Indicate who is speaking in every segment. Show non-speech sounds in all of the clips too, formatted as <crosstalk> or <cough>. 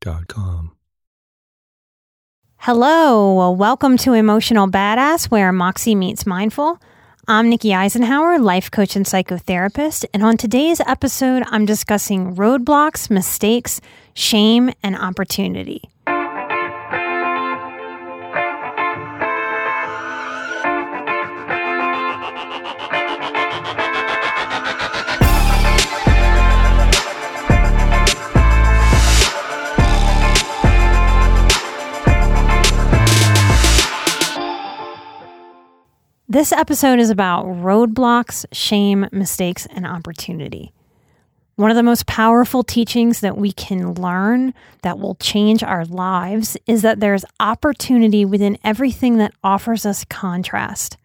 Speaker 1: calmhistory.com
Speaker 2: Hello, welcome to Emotional Badass, where Moxie meets Mindful. I'm Nikki Eisenhauer, life coach and psychotherapist, and on today's episode, I'm discussing roadblocks, mistakes, shame, and opportunity. This episode is about roadblocks, shame, mistakes, and opportunity. One of the most powerful teachings that we can learn that will change our lives is that there's opportunity within everything that offers us contrast.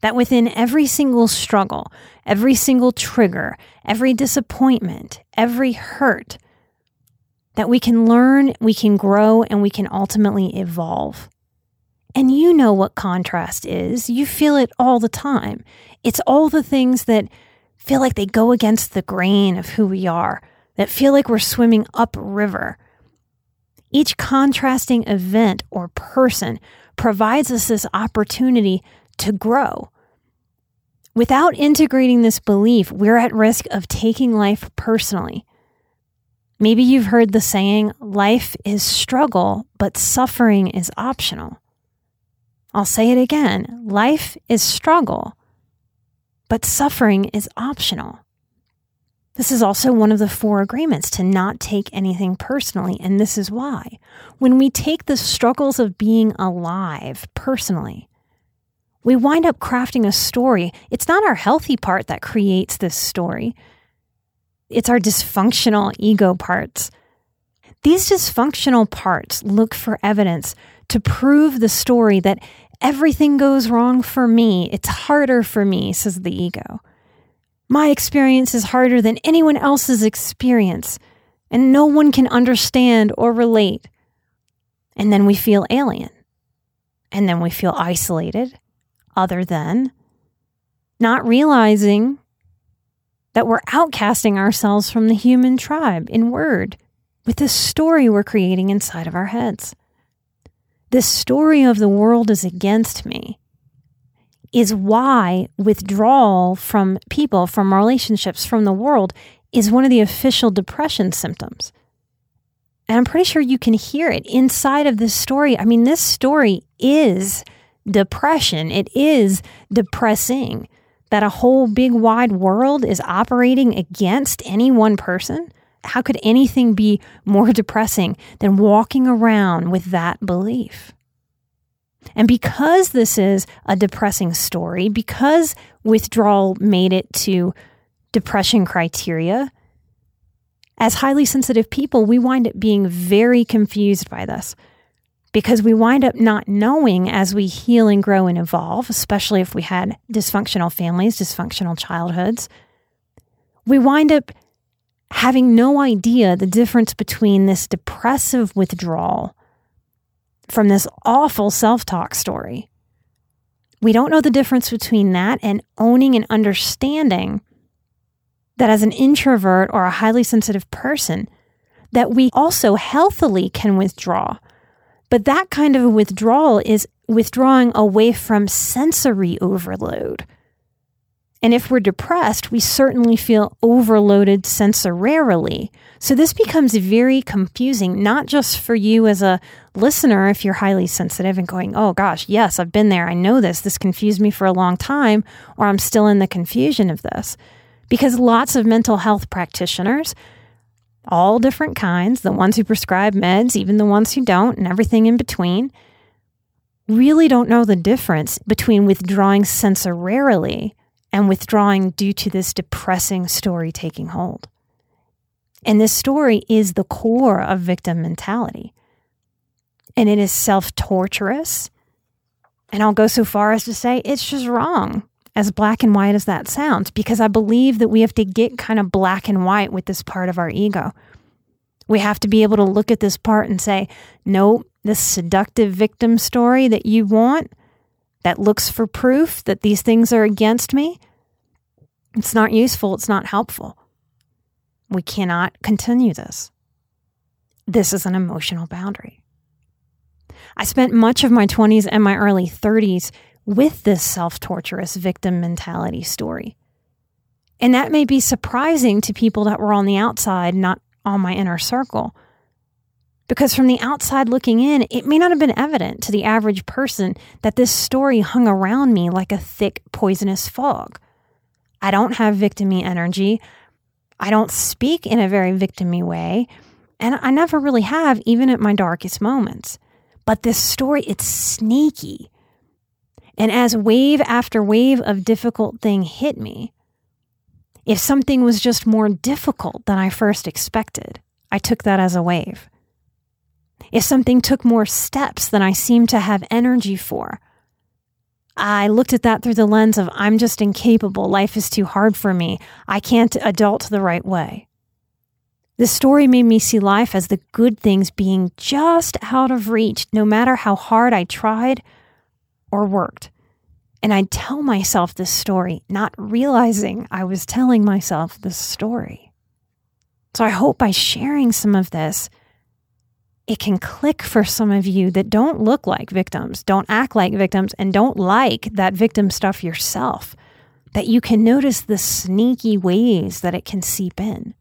Speaker 2: That within every single struggle, every single trigger, every disappointment, every hurt, that we can learn, we can grow, and we can ultimately evolve. And you know what contrast is. You feel it all the time. It's all the things that feel like they go against the grain of who we are, that feel like we're swimming upriver. Each contrasting event or person provides us this opportunity to grow. Without integrating this belief, we're at risk of taking life personally. Maybe you've heard the saying, life is struggle, but suffering is optional. I'll say it again life is struggle, but suffering is optional. This is also one of the four agreements to not take anything personally, and this is why. When we take the struggles of being alive personally, we wind up crafting a story. It's not our healthy part that creates this story, it's our dysfunctional ego parts. These dysfunctional parts look for evidence to prove the story that Everything goes wrong for me. It's harder for me, says the ego. My experience is harder than anyone else's experience, and no one can understand or relate. And then we feel alien. And then we feel isolated, other than, not realizing that we're outcasting ourselves from the human tribe in word with this story we're creating inside of our heads this story of the world is against me is why withdrawal from people, from relationships, from the world is one of the official depression symptoms. And I'm pretty sure you can hear it inside of this story. I mean, this story is depression, it is depressing that a whole big wide world is operating against any one person how could anything be more depressing than walking around with that belief? And because this is a depressing story, because withdrawal made it to depression criteria, as highly sensitive people, we wind up being very confused by this because we wind up not knowing as we heal and grow and evolve, especially if we had dysfunctional families, dysfunctional childhoods. We wind up having no idea the difference between this depressive withdrawal from this awful self talk story. We don't know the difference between that and owning and understanding that as an introvert or a highly sensitive person, that we also healthily can withdraw. But that kind of withdrawal is withdrawing away from sensory overload And if we're depressed, we certainly feel overloaded sensorily. So this becomes very confusing, not just for you as a listener, if you're highly sensitive and going, oh gosh, yes, I've been there. I know this. This confused me for a long time, or I'm still in the confusion of this. Because lots of mental health practitioners, all different kinds, the ones who prescribe meds, even the ones who don't, and everything in between, really don't know the difference between withdrawing sensorily and withdrawing due to this depressing story taking hold. And this story is the core of victim mentality. And it is self torturous. And I'll go so far as to say it's just wrong, as black and white as that sounds, because I believe that we have to get kind of black and white with this part of our ego. We have to be able to look at this part and say, nope, this seductive victim story that you want, that looks for proof that these things are against me, it's not useful, it's not helpful. We cannot continue this. This is an emotional boundary. I spent much of my 20s and my early 30s with this self torturous victim mentality story. And that may be surprising to people that were on the outside, not on my inner circle. Because from the outside looking in, it may not have been evident to the average person that this story hung around me like a thick, poisonous fog. I don't have victimy energy. I don't speak in a very victimy way. And I never really have, even at my darkest moments. But this story, it's sneaky. And as wave after wave of difficult thing hit me, if something was just more difficult than I first expected, I took that as a wave. If something took more steps than I seemed to have energy for, I looked at that through the lens of I'm just incapable. Life is too hard for me. I can't adult the right way. This story made me see life as the good things being just out of reach, no matter how hard I tried or worked. And I'd tell myself this story, not realizing I was telling myself this story. So I hope by sharing some of this, it can click for some of you that don't look like victims, don't act like victims, and don't like that victim stuff yourself. That you can notice the sneaky ways that it can seep in.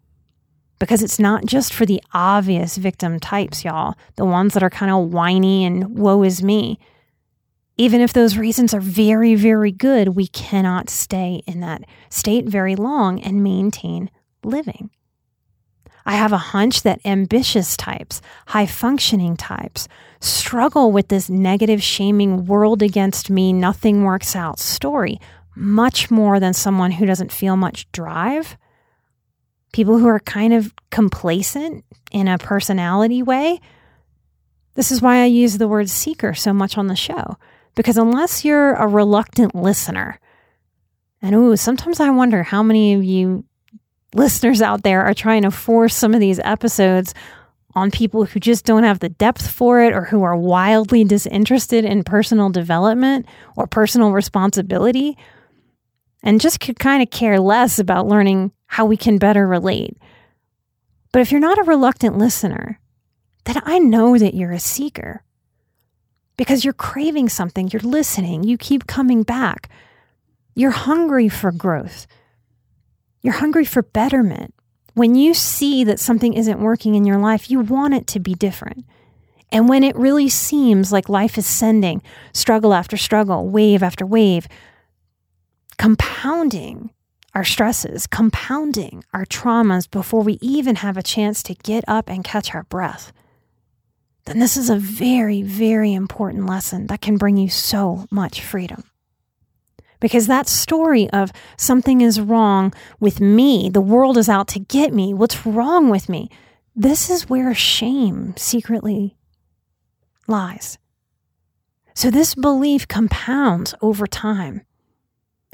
Speaker 2: Because it's not just for the obvious victim types, y'all, the ones that are kind of whiny and woe is me. Even if those reasons are very, very good, we cannot stay in that state very long and maintain living. I have a hunch that ambitious types, high functioning types, struggle with this negative, shaming world against me, nothing works out story much more than someone who doesn't feel much drive. People who are kind of complacent in a personality way. This is why I use the word seeker so much on the show, because unless you're a reluctant listener, and ooh, sometimes I wonder how many of you listeners out there are trying to force some of these episodes on people who just don't have the depth for it or who are wildly disinterested in personal development or personal responsibility and just could kind of care less about learning how we can better relate. But if you're not a reluctant listener, then I know that you're a seeker because you're craving something, you're listening, you keep coming back, you're hungry for growth. You're hungry for betterment. When you see that something isn't working in your life, you want it to be different. And when it really seems like life is sending struggle after struggle, wave after wave, compounding our stresses, compounding our traumas before we even have a chance to get up and catch our breath, then this is a very, very important lesson that can bring you so much freedom. Because that story of something is wrong with me, the world is out to get me, what's wrong with me? This is where shame secretly lies. So this belief compounds over time.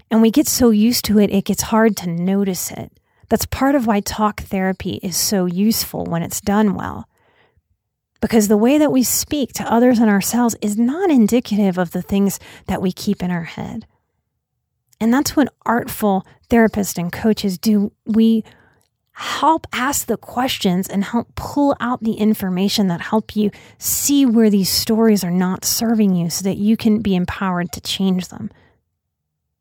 Speaker 2: And we get so used to it, it gets hard to notice it. That's part of why talk therapy is so useful when it's done well. Because the way that we speak to others and ourselves is not indicative of the things that we keep in our head. And that's what artful therapists and coaches do. We help ask the questions and help pull out the information that help you see where these stories are not serving you so that you can be empowered to change them.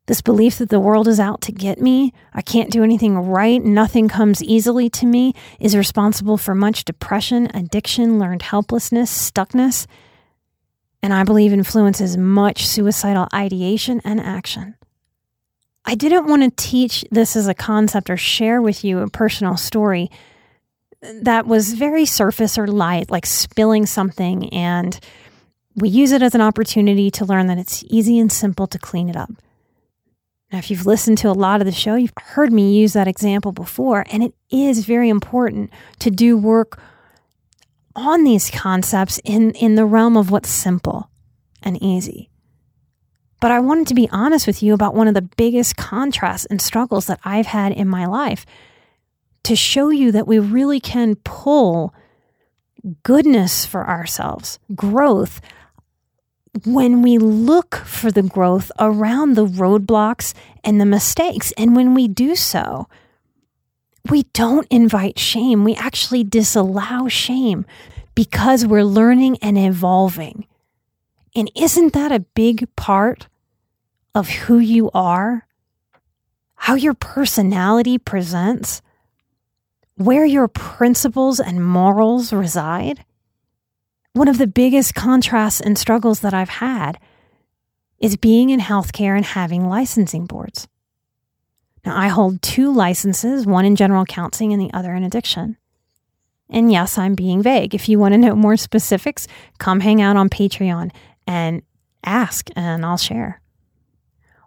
Speaker 2: This belief that the world is out to get me, I can't do anything right, nothing comes easily to me, is responsible for much depression, addiction, learned helplessness, stuckness, and I believe influences much suicidal ideation and action. I didn't want to teach this as a concept or share with you a personal story that was very surface or light, like spilling something, and we use it as an opportunity to learn that it's easy and simple to clean it up. Now, if you've listened to a lot of the show, you've heard me use that example before, and it is very important to do work on these concepts in, in the realm of what's simple and easy. But I wanted to be honest with you about one of the biggest contrasts and struggles that I've had in my life to show you that we really can pull goodness for ourselves, growth, when we look for the growth around the roadblocks and the mistakes. And when we do so, we don't invite shame. We actually disallow shame because we're learning and evolving. And isn't that a big part of who you are? How your personality presents? Where your principles and morals reside? One of the biggest contrasts and struggles that I've had is being in healthcare and having licensing boards. Now, I hold two licenses, one in general counseling and the other in addiction. And yes, I'm being vague. If you want to know more specifics, come hang out on Patreon and ask, and I'll share.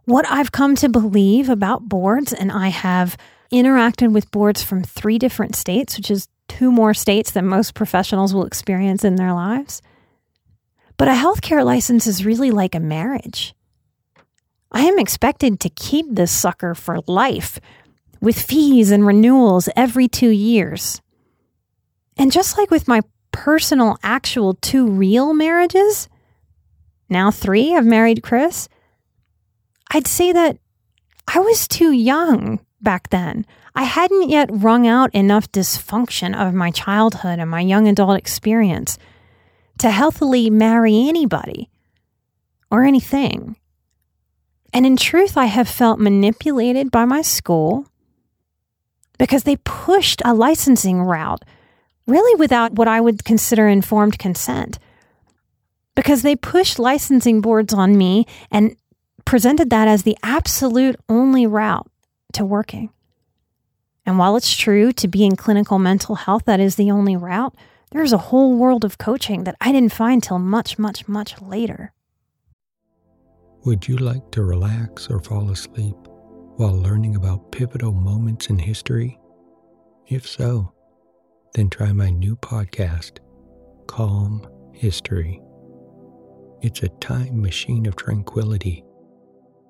Speaker 2: What I've come to believe about boards, and I have interacted with boards from three different states, which is two more states than most professionals will experience in their lives. But a healthcare license is really like a marriage. I am expected to keep this sucker for life with fees and renewals every two years. And just like with my personal, actual two real marriages, now three, I've married Chris, I'd say that I was too young back then. I hadn't yet wrung out enough dysfunction of my childhood and my young adult experience to healthily marry anybody or anything. And in truth, I have felt manipulated by my school because they pushed a licensing route really without what I would consider informed consent because they pushed licensing boards on me and presented that as the absolute only route to working. And while it's true to be in clinical mental health, that is the only route, there's a whole world of coaching that I didn't find till much, much, much later.
Speaker 1: Would you like to relax or fall asleep while learning about pivotal moments in history? If so, then try my new podcast, Calm History. It's a time machine of tranquility,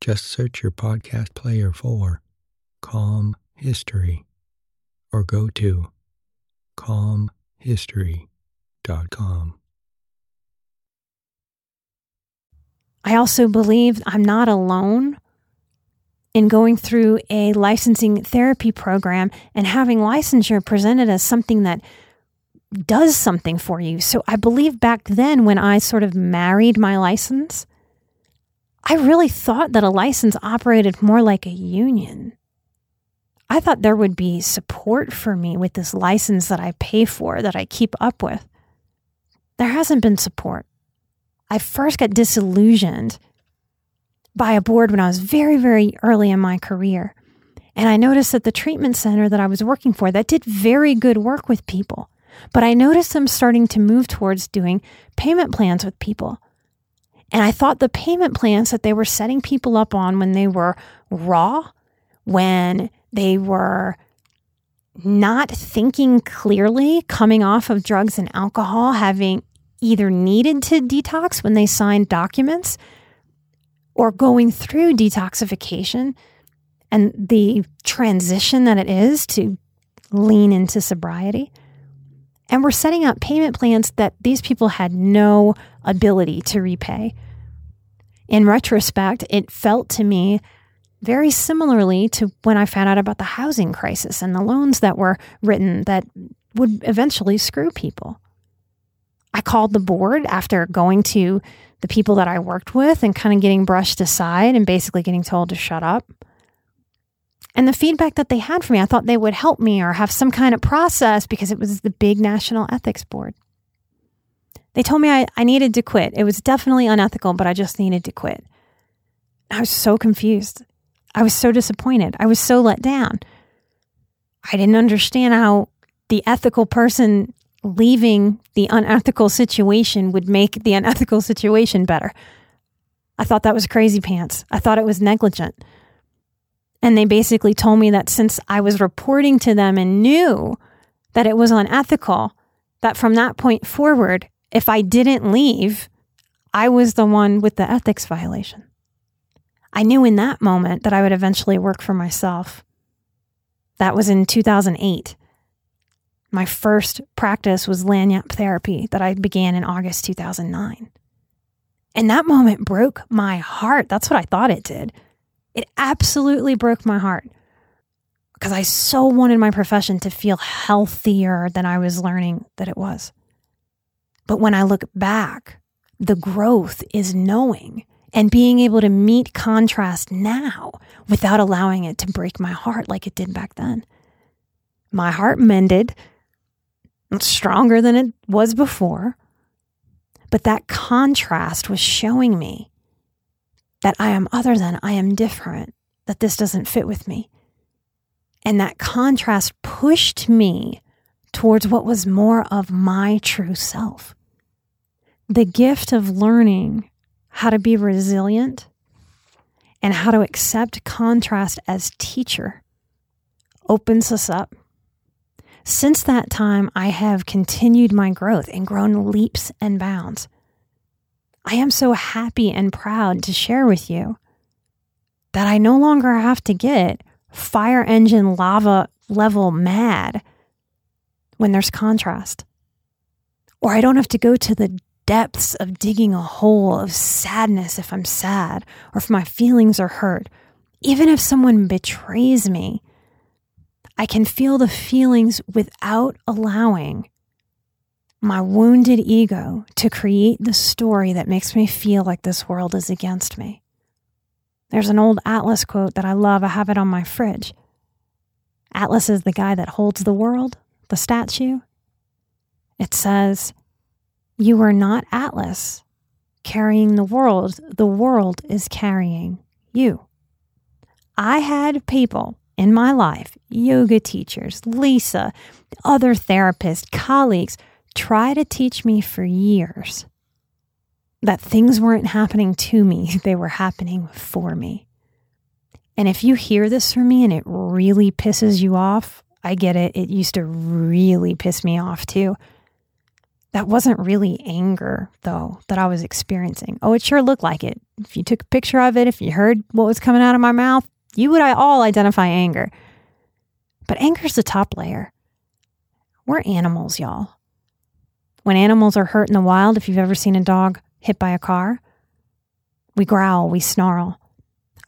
Speaker 1: Just search your podcast player for Calm History or go to calmhistory.com.
Speaker 2: I also believe I'm not alone in going through a licensing therapy program and having licensure presented as something that does something for you. So I believe back then when I sort of married my license, I really thought that a license operated more like a union. I thought there would be support for me with this license that I pay for, that I keep up with. There hasn't been support. I first got disillusioned by a board when I was very, very early in my career. And I noticed that the treatment center that I was working for that did very good work with people but I noticed them starting to move towards doing payment plans with people. And I thought the payment plans that they were setting people up on when they were raw, when they were not thinking clearly, coming off of drugs and alcohol, having either needed to detox when they signed documents, or going through detoxification and the transition that it is to lean into sobriety. And we're setting up payment plans that these people had no ability to repay. In retrospect, it felt to me very similarly to when I found out about the housing crisis and the loans that were written that would eventually screw people. I called the board after going to the people that I worked with and kind of getting brushed aside and basically getting told to shut up. And the feedback that they had for me, I thought they would help me or have some kind of process because it was the big national ethics board. They told me I, I needed to quit. It was definitely unethical, but I just needed to quit. I was so confused. I was so disappointed. I was so let down. I didn't understand how the ethical person leaving the unethical situation would make the unethical situation better. I thought that was crazy pants. I thought it was negligent. And they basically told me that since I was reporting to them and knew that it was unethical, that from that point forward, if I didn't leave, I was the one with the ethics violation. I knew in that moment that I would eventually work for myself. That was in 2008. My first practice was Lagniappe therapy that I began in August 2009. And that moment broke my heart. That's what I thought it did. It absolutely broke my heart because I so wanted my profession to feel healthier than I was learning that it was. But when I look back, the growth is knowing and being able to meet contrast now without allowing it to break my heart like it did back then. My heart mended stronger than it was before. But that contrast was showing me that I am other than, I am different, that this doesn't fit with me. And that contrast pushed me towards what was more of my true self. The gift of learning how to be resilient and how to accept contrast as teacher opens us up since that time, I have continued my growth and grown leaps and bounds. I am so happy and proud to share with you that I no longer have to get fire engine lava level mad when there's contrast. Or I don't have to go to the depths of digging a hole of sadness if I'm sad or if my feelings are hurt. Even if someone betrays me, I can feel the feelings without allowing my wounded ego to create the story that makes me feel like this world is against me. There's an old Atlas quote that I love. I have it on my fridge. Atlas is the guy that holds the world, the statue. It says, You are not Atlas carrying the world, the world is carrying you. I had people in my life, yoga teachers, Lisa, other therapists, colleagues, try to teach me for years that things weren't happening to me, <laughs> they were happening for me. And if you hear this from me and it really pisses you off, I get it. It used to really piss me off too. That wasn't really anger, though, that I was experiencing. Oh, it sure looked like it. If you took a picture of it, if you heard what was coming out of my mouth, you would all identify anger. But anger's the top layer. We're animals, y'all. When animals are hurt in the wild, if you've ever seen a dog hit by a car, we growl, we snarl.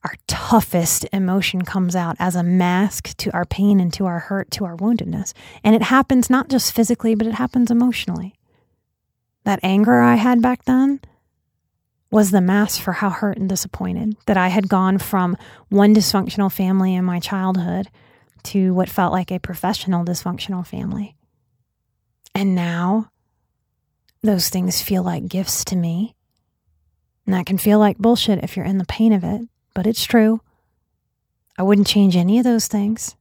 Speaker 2: Our toughest emotion comes out as a mask to our pain and to our hurt, to our woundedness. And it happens not just physically, but it happens emotionally. That anger I had back then, was the mask for how hurt and disappointed that I had gone from one dysfunctional family in my childhood to what felt like a professional dysfunctional family. And now those things feel like gifts to me. And that can feel like bullshit if you're in the pain of it, but it's true. I wouldn't change any of those things.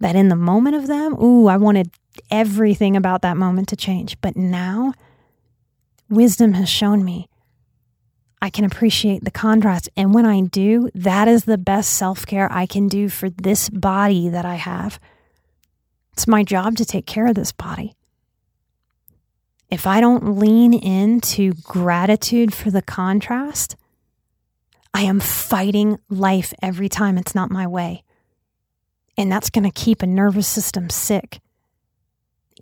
Speaker 2: That in the moment of them, ooh, I wanted everything about that moment to change. But now, wisdom has shown me I can appreciate the contrast. And when I do, that is the best self care I can do for this body that I have. It's my job to take care of this body. If I don't lean into gratitude for the contrast, I am fighting life every time it's not my way. And that's going to keep a nervous system sick.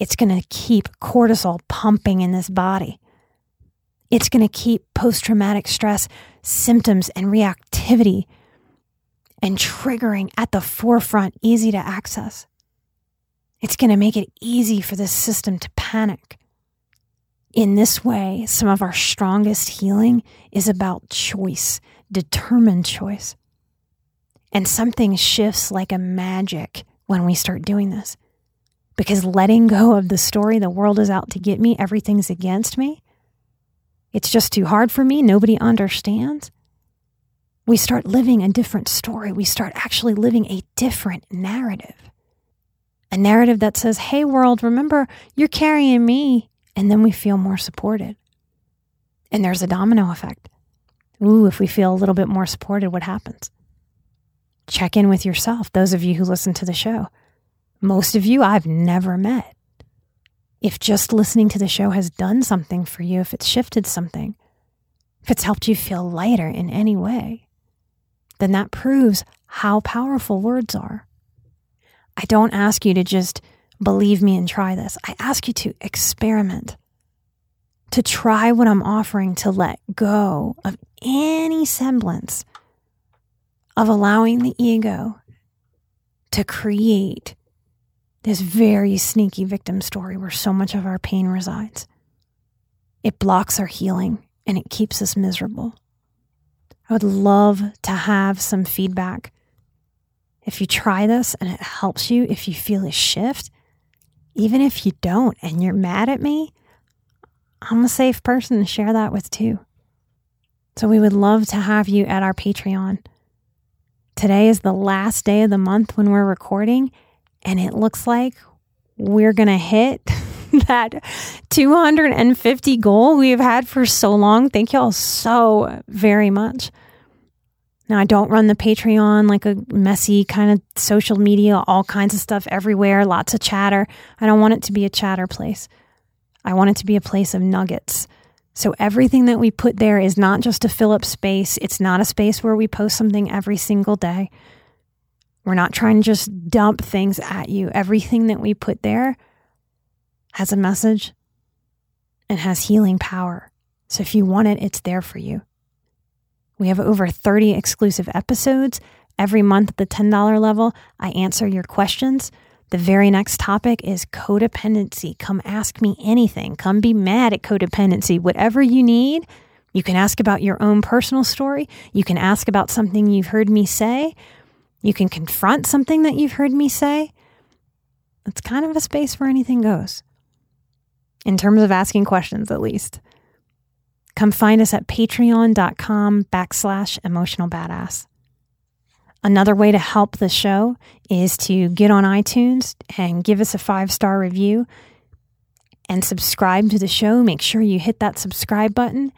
Speaker 2: It's going to keep cortisol pumping in this body. It's going to keep post traumatic stress symptoms and reactivity and triggering at the forefront, easy to access. It's going to make it easy for the system to panic. In this way, some of our strongest healing is about choice, determined choice. And something shifts like a magic when we start doing this. Because letting go of the story, the world is out to get me, everything's against me, it's just too hard for me, nobody understands. We start living a different story. We start actually living a different narrative. A narrative that says, hey, world, remember, you're carrying me. And then we feel more supported. And there's a domino effect. Ooh, if we feel a little bit more supported, what happens? Check in with yourself, those of you who listen to the show. Most of you I've never met if just listening to the show has done something for you, if it's shifted something, if it's helped you feel lighter in any way, then that proves how powerful words are. I don't ask you to just believe me and try this. I ask you to experiment, to try what I'm offering, to let go of any semblance of allowing the ego to create this very sneaky victim story where so much of our pain resides. It blocks our healing and it keeps us miserable. I would love to have some feedback. If you try this and it helps you, if you feel a shift, even if you don't and you're mad at me, I'm a safe person to share that with too. So we would love to have you at our Patreon. Today is the last day of the month when we're recording, and it looks like we're going to hit <laughs> that 250 goal we've had for so long. Thank you all so very much. Now, I don't run the Patreon like a messy kind of social media, all kinds of stuff everywhere, lots of chatter. I don't want it to be a chatter place. I want it to be a place of nuggets. So, everything that we put there is not just to fill up space. It's not a space where we post something every single day. We're not trying to just dump things at you. Everything that we put there has a message and has healing power. So if you want it, it's there for you. We have over 30 exclusive episodes. Every month at the $10 level, I answer your questions. The very next topic is codependency. Come ask me anything. Come be mad at codependency. Whatever you need, you can ask about your own personal story. You can ask about something you've heard me say. You can confront something that you've heard me say. It's kind of a space where anything goes, in terms of asking questions, at least. Come find us at patreon.com backslash emotional badass. Another way to help the show is to get on iTunes and give us a five star review and subscribe to the show. Make sure you hit that subscribe button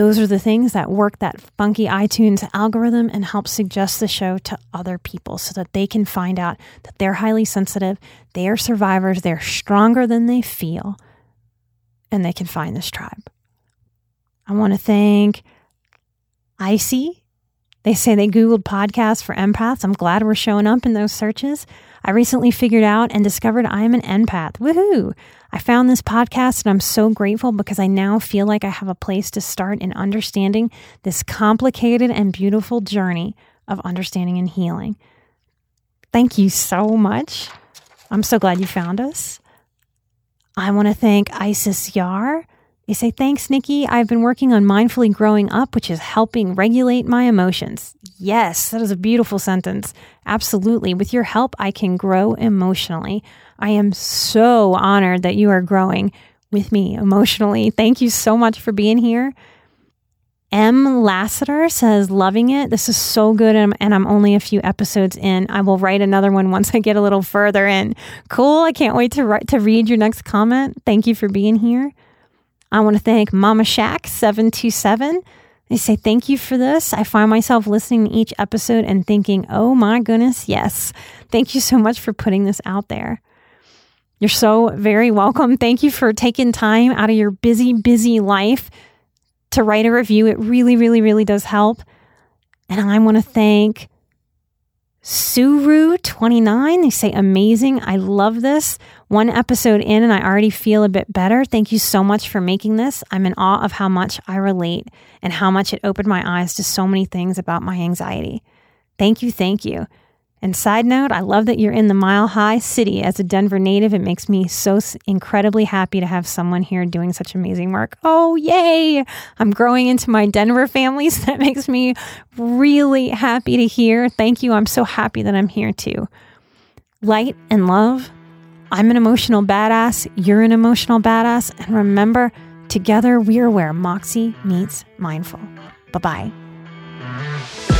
Speaker 2: those are the things that work that funky iTunes algorithm and help suggest the show to other people so that they can find out that they're highly sensitive, they are survivors, they're stronger than they feel, and they can find this tribe. I want to thank Icy. They say they Googled podcasts for empaths. I'm glad we're showing up in those searches. I recently figured out and discovered I am an empath. Woohoo! I found this podcast and I'm so grateful because I now feel like I have a place to start in understanding this complicated and beautiful journey of understanding and healing. Thank you so much. I'm so glad you found us. I want to thank Isis Yar. They say, Thanks, Nikki. I've been working on mindfully growing up, which is helping regulate my emotions. Yes, that is a beautiful sentence. Absolutely. With your help, I can grow emotionally. I am so honored that you are growing with me emotionally. Thank you so much for being here. M. Lassiter says, loving it. This is so good. And I'm, and I'm, only a few episodes in. I will write another one once I get a little further in. Cool. I can't wait to, write, to read your next comment. Thank you for being here. I want to thank Mama Shack 727. They say, Thank you for this. I find myself listening to each episode and thinking, Oh my goodness, yes. Thank you so much for putting this out there. You're so very welcome. Thank you for taking time out of your busy, busy life to write a review. It really, really, really does help. And I want to thank Suru29. They say, amazing. I love this. One episode in, and I already feel a bit better. Thank you so much for making this. I'm in awe of how much I relate and how much it opened my eyes to so many things about my anxiety. Thank you. Thank you. And side note, I love that you're in the Mile High City. As a Denver native, it makes me so incredibly happy to have someone here doing such amazing work. Oh, yay! I'm growing into my Denver family, <laughs> so that makes me really happy to hear. Thank you. I'm so happy that I'm here too. Light and love. I'm an emotional badass. You're an emotional badass. And remember, together we are where Moxie meets mindful. Bye bye.